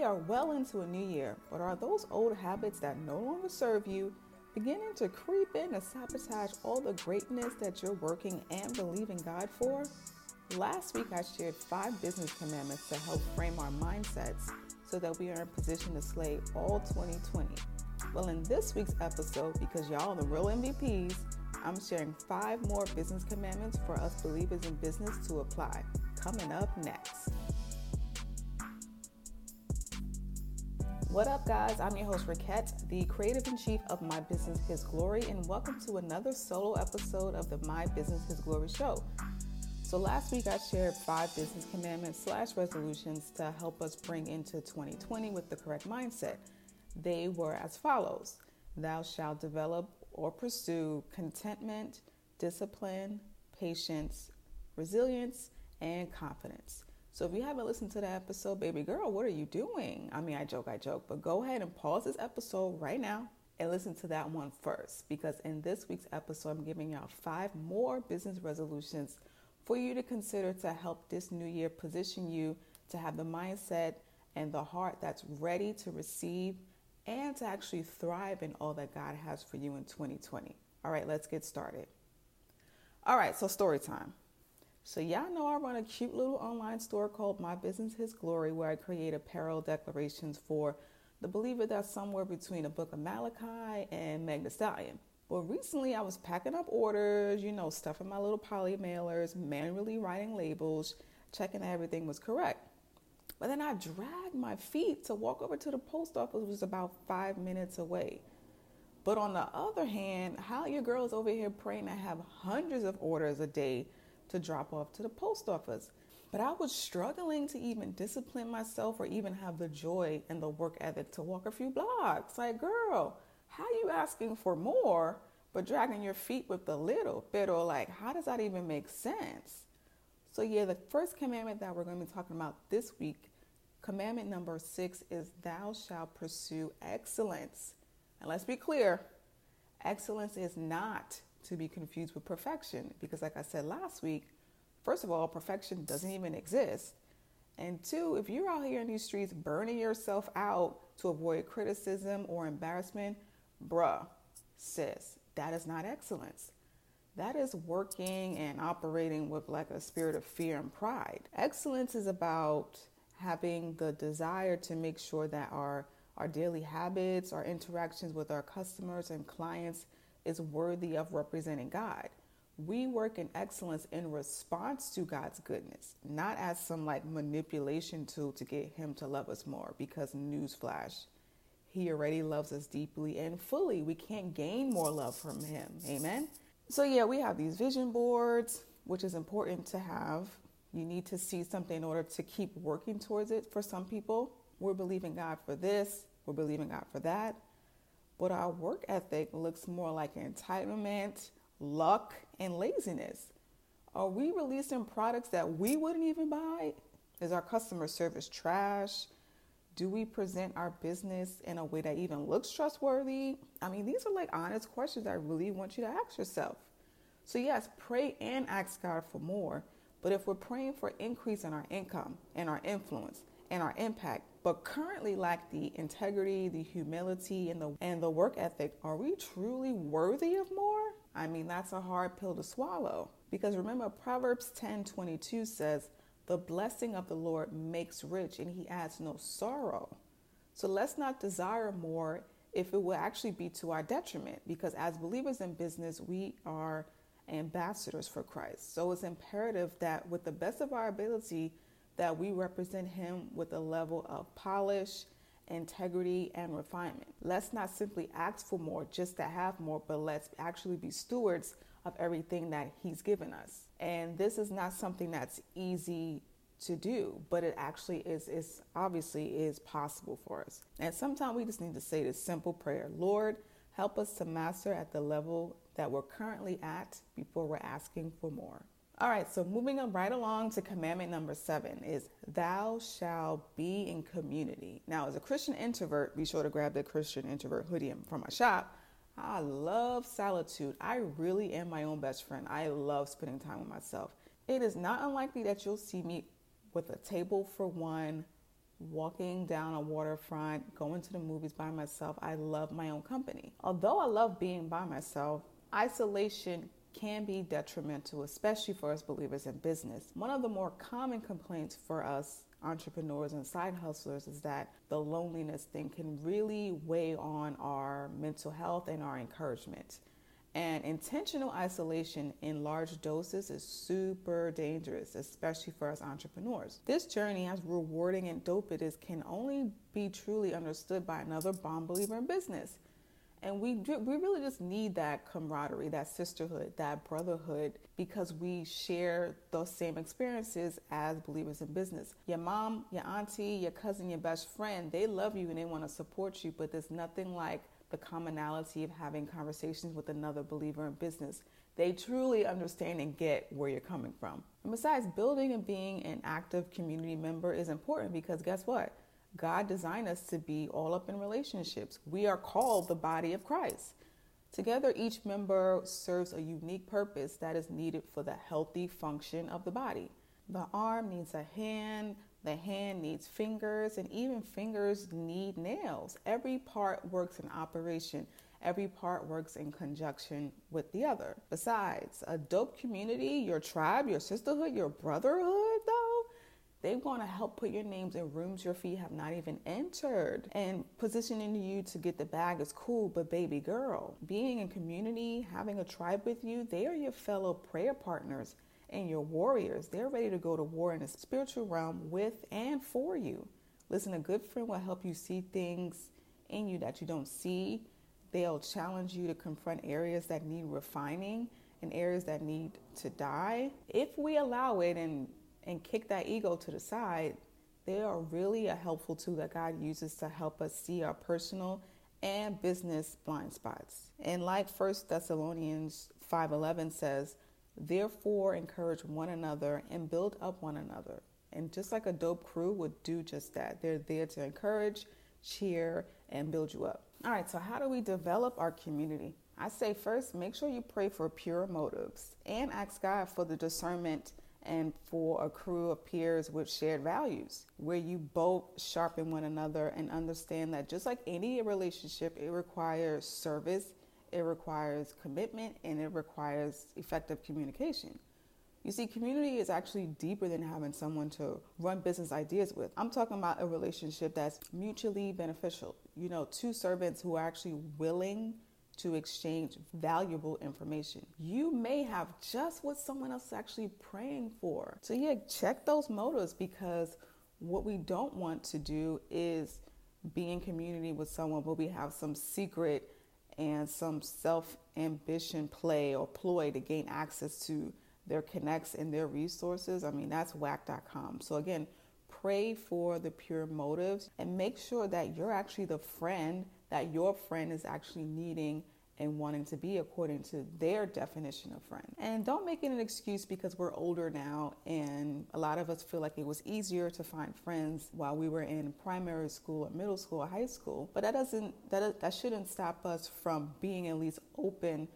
We are well into a new year, but are those old habits that no longer serve you beginning to creep in and sabotage all the greatness that you're working and believing God for? Last week, I shared five business commandments to help frame our mindsets so that we are in a position to slay all 2020. Well, in this week's episode, because y'all are the real MVPs, I'm sharing five more business commandments for us believers in business to apply. Coming up next. What up, guys? I'm your host, Raquette, the creative in chief of My Business His Glory, and welcome to another solo episode of the My Business His Glory show. So, last week I shared five business commandments slash resolutions to help us bring into 2020 with the correct mindset. They were as follows Thou shalt develop or pursue contentment, discipline, patience, resilience, and confidence. So if you haven't listened to that episode, baby girl, what are you doing? I mean, I joke, I joke, but go ahead and pause this episode right now and listen to that one first because in this week's episode, I'm giving y'all five more business resolutions for you to consider to help this new year position you to have the mindset and the heart that's ready to receive and to actually thrive in all that God has for you in 2020. All right, let's get started. All right, so story time. So, y'all know I run a cute little online store called My Business His Glory, where I create apparel declarations for the believer that's somewhere between the book of Malachi and Meg Thee Stallion. Well, recently I was packing up orders, you know, stuffing my little poly mailers, manually writing labels, checking that everything was correct. But then I dragged my feet to walk over to the post office, which was about five minutes away. But on the other hand, how your girl's over here praying to have hundreds of orders a day to drop off to the post office. But I was struggling to even discipline myself or even have the joy and the work ethic to walk a few blocks. Like, girl, how you asking for more but dragging your feet with the little bit? Or like, how does that even make sense? So, yeah, the first commandment that we're going to be talking about this week, commandment number six, is Thou shalt pursue excellence. And let's be clear excellence is not to be confused with perfection because, like I said last week, first of all, perfection doesn't even exist. And two, if you're out here in these streets burning yourself out to avoid criticism or embarrassment, bruh, sis, that is not excellence. That is working and operating with like a spirit of fear and pride. Excellence is about having the desire to make sure that our our daily habits, our interactions with our customers and clients is worthy of representing God. We work in excellence in response to God's goodness, not as some like manipulation tool to get Him to love us more. Because, newsflash, He already loves us deeply and fully. We can't gain more love from Him. Amen. So, yeah, we have these vision boards, which is important to have. You need to see something in order to keep working towards it. For some people, we're believing God for this, we're believing God for that but our work ethic looks more like entitlement, luck, and laziness. Are we releasing products that we wouldn't even buy? Is our customer service trash? Do we present our business in a way that even looks trustworthy? I mean, these are like honest questions I really want you to ask yourself. So, yes, pray and ask God for more. But if we're praying for increase in our income and our influence and our impact, but currently lack the integrity, the humility, and the and the work ethic, are we truly worthy of more? I mean, that's a hard pill to swallow. Because remember, Proverbs 10 22 says, The blessing of the Lord makes rich, and he adds no sorrow. So let's not desire more if it will actually be to our detriment. Because as believers in business, we are ambassadors for Christ. So it's imperative that with the best of our ability, that we represent him with a level of polish, integrity, and refinement. Let's not simply ask for more just to have more, but let's actually be stewards of everything that he's given us. And this is not something that's easy to do, but it actually is is obviously is possible for us. And sometimes we just need to say this simple prayer. Lord, help us to master at the level that we're currently at before we're asking for more. All right, so moving on right along to commandment number seven is thou shalt be in community. Now, as a Christian introvert, be sure to grab the Christian introvert hoodie from my shop. I love solitude. I really am my own best friend. I love spending time with myself. It is not unlikely that you'll see me with a table for one, walking down a waterfront, going to the movies by myself. I love my own company. Although I love being by myself, isolation can be detrimental, especially for us believers in business. One of the more common complaints for us entrepreneurs and side hustlers is that the loneliness thing can really weigh on our mental health and our encouragement. And intentional isolation in large doses is super dangerous, especially for us entrepreneurs. This journey, as rewarding and dope it is, can only be truly understood by another bomb believer in business. And we, we really just need that camaraderie, that sisterhood, that brotherhood, because we share those same experiences as believers in business. Your mom, your auntie, your cousin, your best friend, they love you and they want to support you, but there's nothing like the commonality of having conversations with another believer in business. They truly understand and get where you're coming from. And besides, building and being an active community member is important because guess what? God designed us to be all up in relationships. We are called the body of Christ. Together, each member serves a unique purpose that is needed for the healthy function of the body. The arm needs a hand, the hand needs fingers, and even fingers need nails. Every part works in operation. Every part works in conjunction with the other. Besides, a dope community, your tribe, your sisterhood, your brotherhood, though, they want to help put your names in rooms your feet have not even entered. And positioning you to get the bag is cool, but baby girl, being in community, having a tribe with you, they are your fellow prayer partners and your warriors. They're ready to go to war in the spiritual realm with and for you. Listen, a good friend will help you see things in you that you don't see. They'll challenge you to confront areas that need refining and areas that need to die. If we allow it and and kick that ego to the side, they are really a helpful tool that God uses to help us see our personal and business blind spots. And like 1 Thessalonians 5:11 says, therefore encourage one another and build up one another. And just like a dope crew would do just that. They're there to encourage, cheer, and build you up. All right, so how do we develop our community? I say first, make sure you pray for pure motives and ask God for the discernment and for a crew of peers with shared values, where you both sharpen one another and understand that just like any relationship, it requires service, it requires commitment, and it requires effective communication. You see, community is actually deeper than having someone to run business ideas with. I'm talking about a relationship that's mutually beneficial. You know, two servants who are actually willing to exchange valuable information. You may have just what someone else is actually praying for. So, yeah, check those motives because what we don't want to do is be in community with someone where we have some secret and some self ambition play or ploy to gain access to their connects and their resources. I mean, that's whack.com. So, again, pray for the pure motives and make sure that you're actually the friend that your friend is actually needing and wanting to be according to their definition of friend. And don't make it an excuse because we're older now and a lot of us feel like it was easier to find friends while we were in primary school or middle school or high school. But that doesn't that that shouldn't stop us from being at least open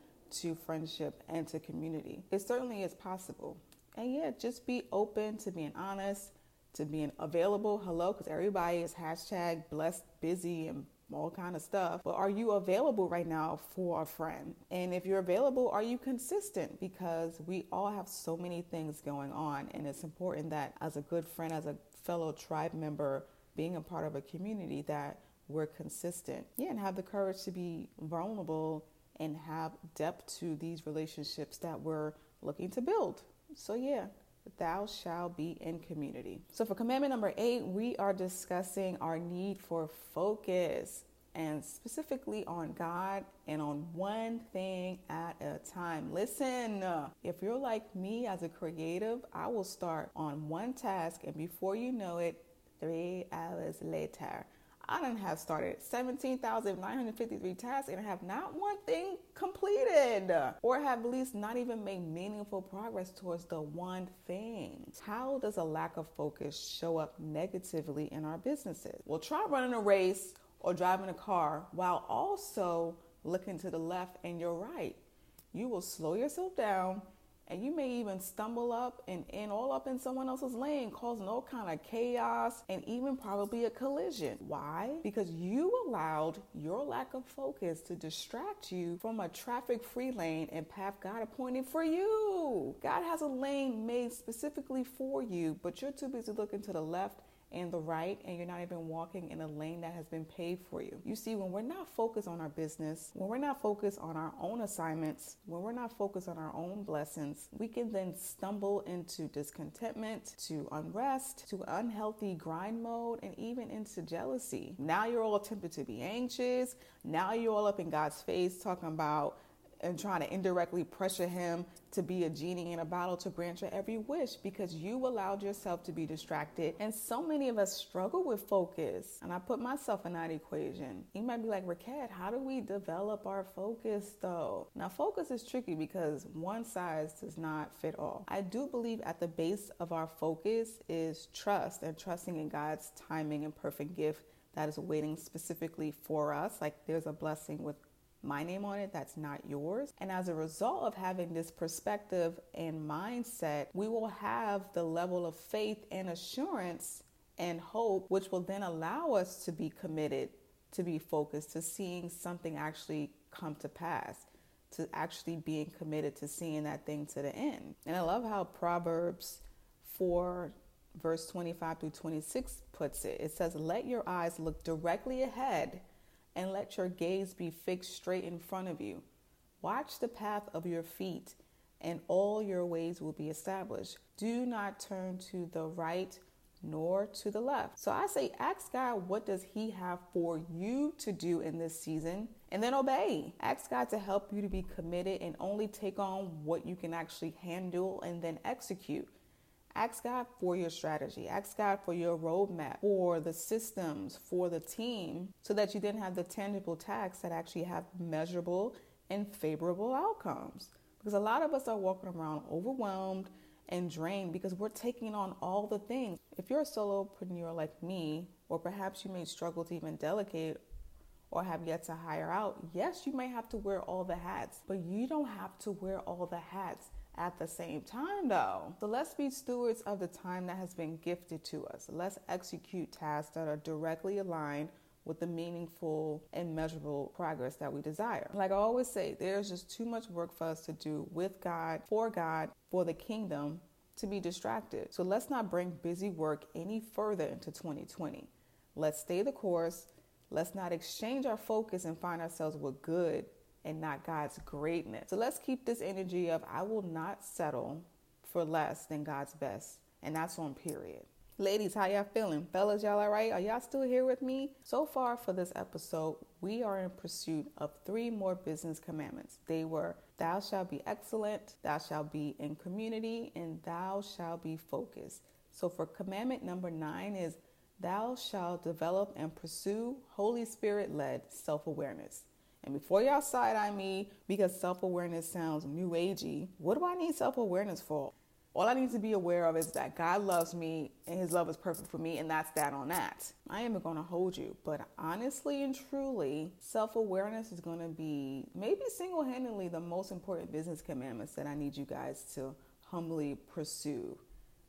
to friendship and to community. It certainly is possible. And yeah, just be open to being honest, to being available. Hello, because everybody is hashtag blessed, busy, and all kind of stuff. But are you available right now for a friend? And if you're available, are you consistent? Because we all have so many things going on, and it's important that as a good friend, as a fellow tribe member, being a part of a community, that we're consistent. Yeah, and have the courage to be vulnerable and have depth to these relationships that we're looking to build. So yeah, thou shalt be in community. So, for commandment number eight, we are discussing our need for focus and specifically on God and on one thing at a time. Listen, uh, if you're like me as a creative, I will start on one task, and before you know it, three hours later, I don't have started 17,953 tasks and have not one thing completed or have at least not even made meaningful progress towards the one thing. How does a lack of focus show up negatively in our businesses? Well, try running a race or driving a car while also looking to the left and your right. You will slow yourself down and you may even stumble up and end all up in someone else's lane, causing all kind of chaos and even probably a collision. Why? Because you allowed your lack of focus to distract you from a traffic-free lane and path God appointed for you. God has a lane made specifically for you, but you're too busy looking to the left and the right, and you're not even walking in a lane that has been paved for you. You see, when we're not focused on our business, when we're not focused on our own assignments, when we're not focused on our own blessings, we can then stumble into discontentment, to unrest, to unhealthy grind mode, and even into jealousy. Now you're all tempted to be anxious. Now you're all up in God's face talking about and trying to indirectly pressure him to be a genie in a bottle to grant your every wish because you allowed yourself to be distracted. And so many of us struggle with focus. And I put myself in that equation. You might be like, Raquette, how do we develop our focus though? Now, focus is tricky because one size does not fit all. I do believe at the base of our focus is trust and trusting in God's timing and perfect gift that is waiting specifically for us. Like there's a blessing with my name on it that's not yours. And as a result of having this perspective and mindset, we will have the level of faith and assurance and hope, which will then allow us to be committed, to be focused, to seeing something actually come to pass, to actually being committed to seeing that thing to the end. And I love how Proverbs 4 verse 25 through 26 puts it. It says, Let your eyes look directly ahead and let your gaze be fixed straight in front of you. Watch the path of your feet, and all your ways will be established. Do not turn to the right nor to the left. So I say, ask God, what does He have for you to do in this season? And then obey. Ask God to help you to be committed and only take on what you can actually handle and then execute. Ask God for your strategy. Ask God for your roadmap, for the systems, for the team, so that you then have the tangible tasks that actually have measurable and favorable outcomes. Because a lot of us are walking around overwhelmed and drained because we're taking on all the things. If you're a solopreneur like me, or perhaps you may struggle to even delegate or have yet to hire out, yes, you may have to wear all the hats, but you don't have to wear all the hats at the same time, though. So let's be stewards of the time that has been gifted to us. Let's execute tasks that are directly aligned with the meaningful and measurable progress that we desire. Like I always say, there's just too much work for us to do with God, for God, for the kingdom to be distracted. So let's not bring busy work any further into 2020. Let's stay the course. Let's not exchange our focus and find ourselves with good and not God's greatness. So let's keep this energy of I will not settle for less than God's best. And that's on period. Ladies, how y'all feeling? Fellas, y'all all right? Are y'all still here with me? So far for this episode, we are in pursuit of three more business commandments. They were Thou shalt be excellent, Thou shalt be in community, and Thou shalt be focused. So for commandment number nine is Thou shalt develop and pursue Holy Spirit led self awareness. And before y'all side eye me because self awareness sounds new agey, what do I need self awareness for? All I need to be aware of is that God loves me and His love is perfect for me, and that's that on that. I am going to hold you, but honestly and truly, self awareness is going to be maybe single handedly the most important business commandments that I need you guys to humbly pursue.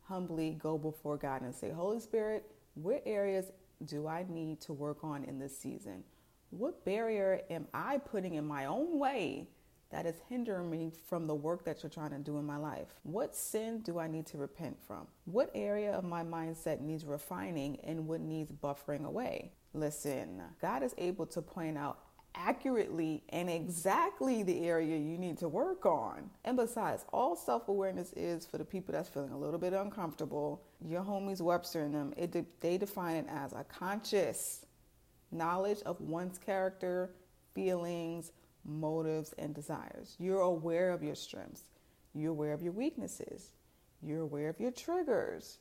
Humbly go before God and say, Holy Spirit, what areas do I need to work on in this season? What barrier am I putting in my own way that is hindering me from the work that you're trying to do in my life? What sin do I need to repent from? What area of my mindset needs refining and what needs buffering away? Listen, God is able to point out accurately and exactly the area you need to work on. And besides, all self awareness is for the people that's feeling a little bit uncomfortable. Your homies Webster and them, it they define it as a conscious knowledge of one's character, feelings, motives, and desires. You're aware of your strengths. You're aware of your weaknesses. You're aware of your triggers.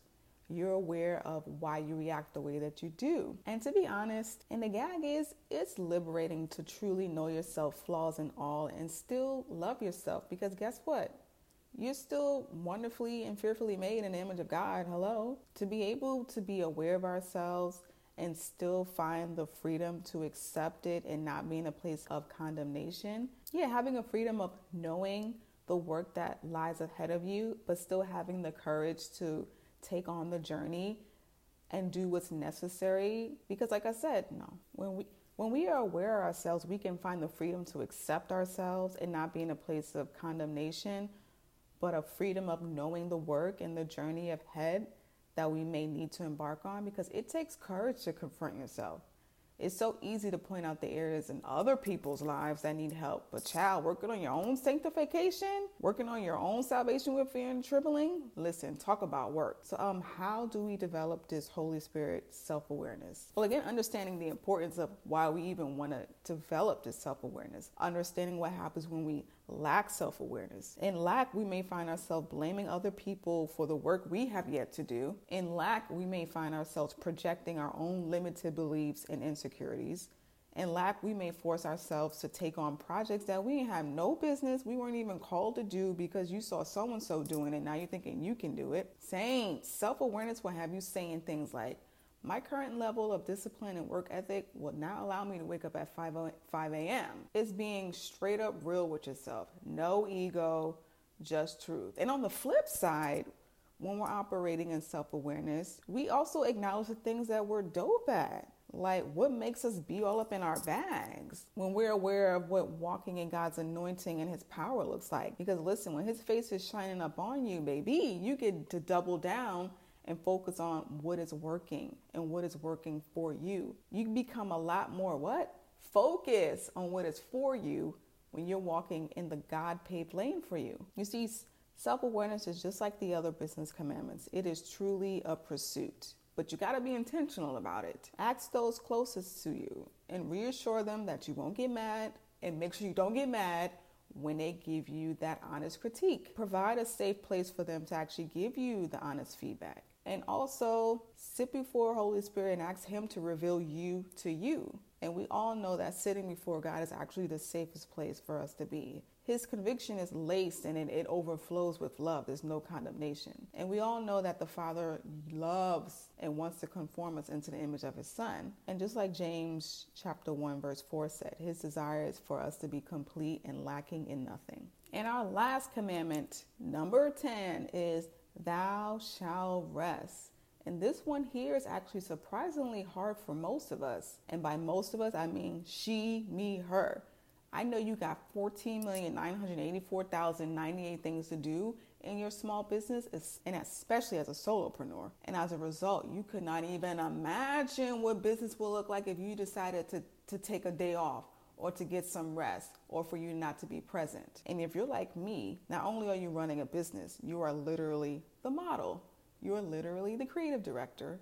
You're aware of why you react the way that you do. And to be honest, and the gag is, it's liberating to truly know yourself, flaws and all, and still love yourself. Because guess what? You're still wonderfully and fearfully made in the image of God. Hello. To be able to be aware of ourselves and still find the freedom to accept it and not be in a place of condemnation. Yeah, having a freedom of knowing the work that lies ahead of you, but still having the courage to take on the journey and do what's necessary. Because, like I said, no, when we when we are aware of ourselves, we can find the freedom to accept ourselves and not be in a place of condemnation, but a freedom of knowing the work and the journey ahead that we may need to embark on because it takes courage to confront yourself. It's so easy to point out the areas in other people's lives that need help. But, child, working on your own sanctification, working on your own salvation with fear and trembling, listen, talk about work. So, um, how do we develop this Holy Spirit self awareness? Well, again, understanding the importance of why we even want to develop this self awareness, understanding what happens when we lack self awareness. In lack, we may find ourselves blaming other people for the work we have yet to do. In lack, we may find ourselves projecting our own limited beliefs and insecurities. In lack, we may force ourselves to take on projects that we have no business, we weren't even called to do because you saw so and so doing it. Now you're thinking you can do it. Saints, self awareness will have you saying things like, my current level of discipline and work ethic will not allow me to wake up at 5, 5 a.m. It's being straight up real with yourself. No ego, just truth. And on the flip side, when we're operating in self awareness, we also acknowledge the things that we're dope at. Like what makes us be all up in our bags when we're aware of what walking in God's anointing and His power looks like. Because listen, when His face is shining up on you, baby, you get to double down and focus on what is working and what is working for you. You become a lot more what? Focus on what is for you when you're walking in the God paved lane for you. You see, self awareness is just like the other business commandments, it is truly a pursuit. But you got to be intentional about it. Ask those closest to you and reassure them that you won't get mad and make sure you don't get mad when they give you that honest critique. Provide a safe place for them to actually give you the honest feedback. And also sit before Holy Spirit and ask Him to reveal you to you. And we all know that sitting before God is actually the safest place for us to be. His conviction is laced and it, it, overflows with love. There's no condemnation. And we all know that the Father loves and wants to conform us into the image of His Son. And just like James chapter 1, verse 4 said, His desire is for us to be complete and lacking in nothing. And our last commandment, number 10, is thou shalt rest. And this one here is actually surprisingly hard for most of us. And by most of us, I mean she, me, her. I know you got 14,984,098 things to do in your small business, and especially as a solopreneur. And as a result, you could not even imagine what business will look like if you decided to, to take a day off or to get some rest or for you not to be present. And if you're like me, not only are you running a business, you are literally the model. You're literally the creative director.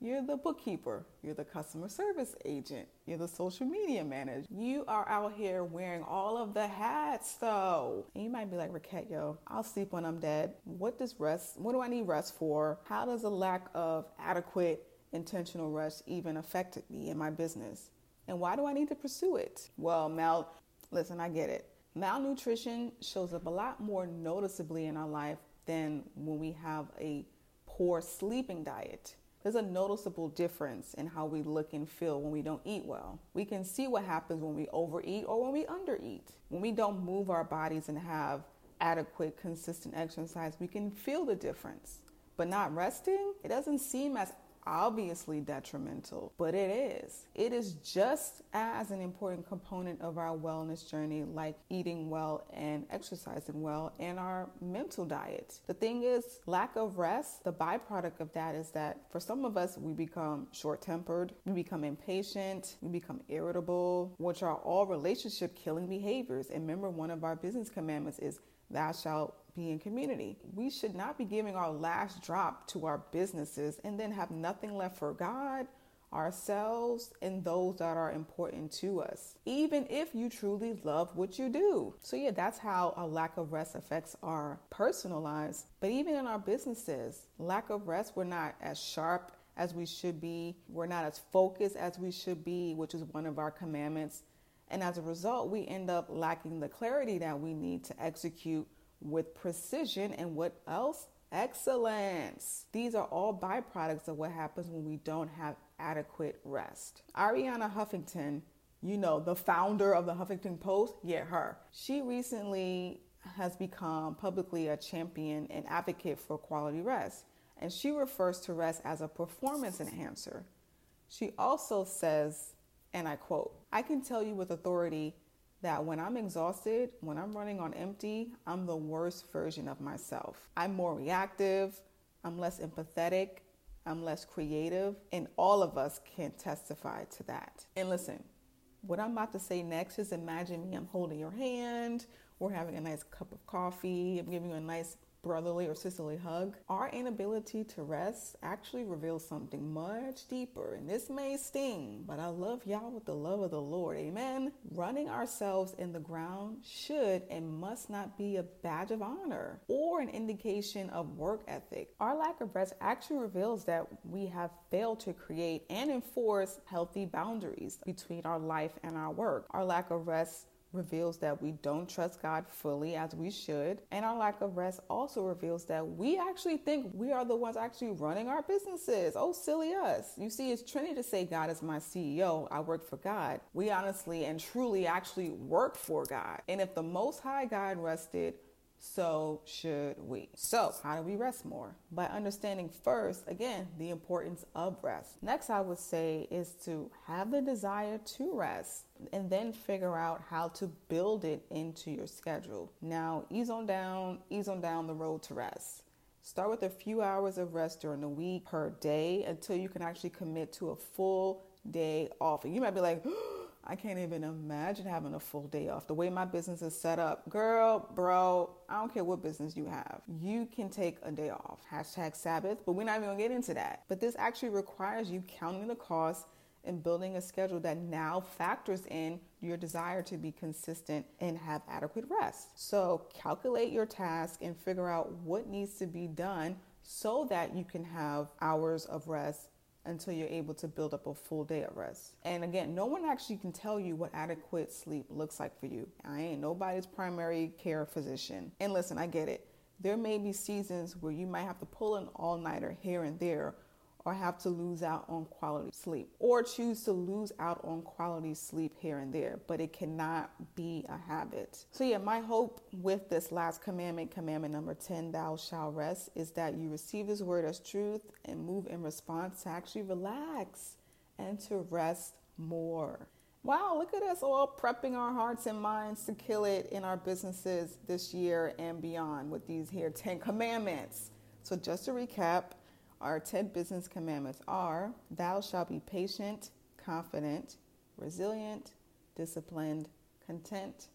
You're the bookkeeper. You're the customer service agent. You're the social media manager. You are out here wearing all of the hats though. And you might be like, Raquette, yo, I'll sleep when I'm dead. What does rest, what do I need rest for? How does a lack of adequate intentional rest even affect me in my business? And why do I need to pursue it? Well, mal, listen, I get it. Malnutrition shows up a lot more noticeably in our life than when we have a poor sleeping diet. There's a noticeable difference in how we look and feel when we don't eat well. We can see what happens when we overeat or when we undereat. When we don't move our bodies and have adequate, consistent exercise, we can feel the difference. But not resting, it doesn't seem as obviously detrimental, but it is. It is just as an important component of our wellness journey, like eating well and exercising well, and our mental diet. The thing is, lack of rest, the byproduct of that is that for some of us, we become short tempered, we become impatient, we become irritable, which are all relationship killing behaviors. And remember, one of our business commandments is, Thou shalt be in community. We should not be giving our last drop to our businesses and then have nothing left for God, ourselves, and those that are important to us, even if you truly love what you do. So, yeah, that's how a lack of rest affects our personal lives. But even in our businesses, lack of rest, we're not as sharp as we should be, we're not as focused as we should be, which is one of our commandments. And as a result, we end up lacking the clarity that we need to execute with precision and what else? Excellence. These are all byproducts of what happens when we don't have adequate rest. Arianna Huffington, you know, the founder of the Huffington Post, yeah, her. She recently has become publicly a champion and advocate for quality rest, and she refers to rest as a performance enhancer. She also says, and I quote, I can tell you with authority that when I'm exhausted, when I'm running on empty, I'm the worst version of myself. I'm more reactive, I'm less empathetic, I'm less creative, and all of us can testify to that. And listen, what I'm about to say next is imagine me, I'm holding your hand, we're having a nice cup of coffee, I'm giving you a nice brotherly or sisterly hug, our inability to rest actually reveals something much deeper. And this may sting, but I love y'all with the love of the Lord. Amen. Running ourselves in the ground should and must not be a badge of honor or an indication of work ethic. Our lack of rest actually reveals that we have failed to create and enforce healthy boundaries between our life and our work. Our lack of rest reveals that we don't trust God fully as we should. And our lack of rest also reveals that we actually think we are the ones actually running our businesses. Oh, silly us. You see, it's trendy to say God is my CEO. I work for God. We honestly and truly actually work for God. And if the Most High God rested, so should we. So, how do we rest more? By understanding first, again, the importance of rest. Next, I would say is to have the desire to rest and then figure out how to build it into your schedule. Now, ease on down, ease on down the road to rest. Start with a few hours of rest during the week per day until you can actually commit to a full day off. And you might be like, oh, I can't even imagine having a full day off. The way my business is set up, girl, bro, I don't care what business you have. You can take a day off. Hashtag Sabbath, but we're not even gonna get into that. But this actually requires you counting the costs and building a schedule that now factors in your desire to be consistent and have adequate rest. So calculate your task and figure out what needs to be done so that you can have hours of rest until you're able to build up a full day of rest. And again, no one actually can tell you what adequate sleep looks like for you. I ain't nobody's primary care physician. And listen, I get it. There may be seasons where you might have to pull an all nighter here and there or have to lose out on quality sleep or choose to lose out on quality sleep here and there, but it cannot be a habit. So, yeah, my hope with this last commandment, commandment number 10, thou shalt rest, is that you receive this word as truth and move in response to actually relax and to rest more. Wow, look at us all prepping our hearts and minds to kill it in our businesses this year and beyond with these here 10 commandments. So, just to recap, our 10 business commandments are Thou shalt be patient, confident, resilient, disciplined, content,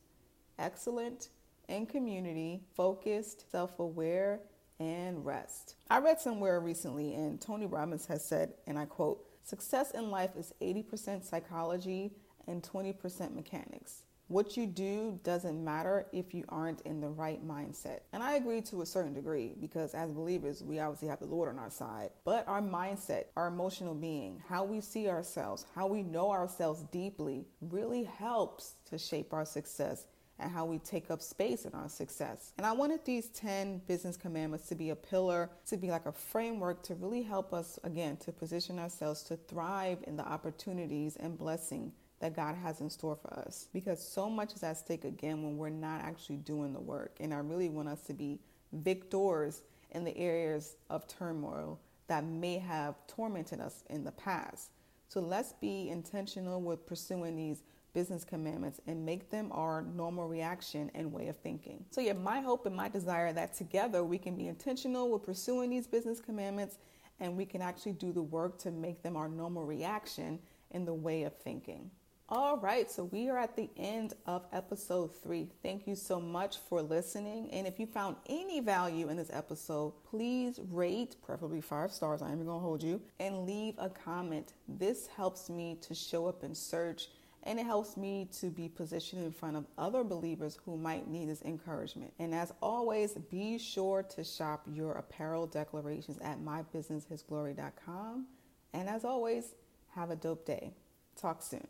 excellent, in community, focused, self aware, and rest. I read somewhere recently, and Tony Robbins has said, and I quote, Success in life is 80% psychology and 20% mechanics. What you do doesn't matter if you aren't in the right mindset. And I agree to a certain degree because as believers, we obviously have the Lord on our side. But our mindset, our emotional being, how we see ourselves, how we know ourselves deeply really helps to shape our success and how we take up space in our success. And I wanted these 10 business commandments to be a pillar, to be like a framework to really help us, again, to position ourselves to thrive in the opportunities and blessing that God has in store for us. Because so much is at stake again when we're not actually doing the work. And I really want us to be victors in the areas of turmoil that may have tormented us in the past. So let's be intentional with pursuing these business commandments and make them our normal reaction and way of thinking. So, yeah, my hope and my desire that together we can be intentional with pursuing these business commandments and we can actually do the work to make them our normal reaction in the way of thinking. All right, so we are at the end of episode three. Thank you so much for listening. And if you found any value in this episode, please rate, preferably five stars, I am gonna hold you, and leave a comment. This helps me to show up in search and it helps me to be positioned in front of other believers who might need this encouragement. And as always, be sure to shop your apparel declarations at mybusinesshisglory.com. And as always, have a dope day. Talk soon.